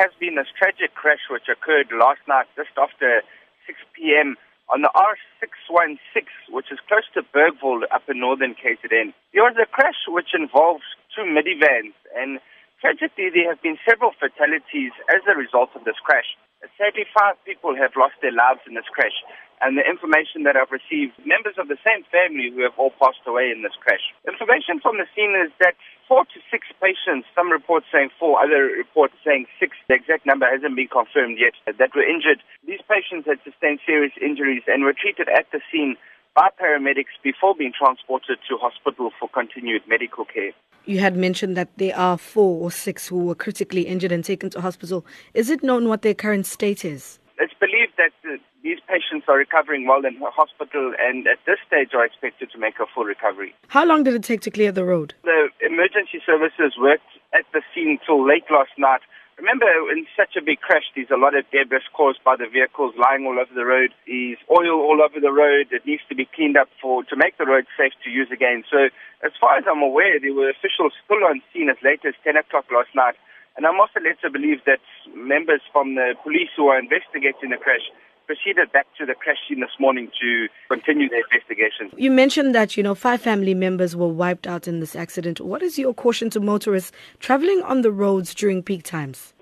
has been this tragic crash which occurred last night just after 6 p.m. on the R616, which is close to Bergville up in northern KZN. There was a crash which involves two minivans, and tragically there have been several fatalities as a result of this crash. Sadly, five people have lost their lives in this crash. And the information that I've received, members of the same family who have all passed away in this crash. Information from the scene is that four to six patients, some reports saying four, other reports saying six, the exact number hasn't been confirmed yet, that were injured. These patients had sustained serious injuries and were treated at the scene by paramedics before being transported to hospital for continued medical care. You had mentioned that there are four or six who were critically injured and taken to hospital. Is it known what their current state is? It's believed that uh, these patients are recovering well in hospital and at this stage are expected to make a full recovery. How long did it take to clear the road? The emergency services worked at the scene till late last night Remember, in such a big crash, there's a lot of debris caused by the vehicles lying all over the road. There's oil over the road. It needs to be cleaned up for to make the road safe to use again. So, as far as I'm aware, there were officials still on scene as late as 10 o'clock last night. And I'm also led to believe that members from the police who are investigating the crash proceeded back to the crash scene this morning to continue their investigation. You mentioned that, you know, five family members were wiped out in this accident. What is your caution to motorists traveling on the roads during peak times?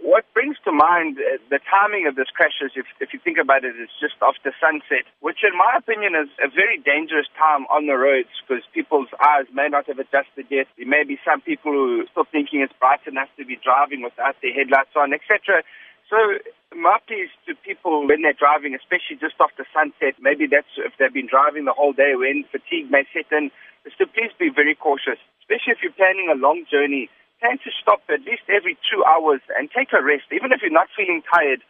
To mind uh, the timing of this crash is, if, if you think about it, it's just after sunset, which in my opinion is a very dangerous time on the roads because people's eyes may not have adjusted yet. There may be some people who are still thinking it's bright enough to be driving without their headlights on, etc. So my is to people when they're driving, especially just after sunset, maybe that's if they've been driving the whole day when fatigue may set in, is to please be very cautious, especially if you're planning a long journey. Plan to stop at least every two hours and take a rest, even if you're not feeling tired.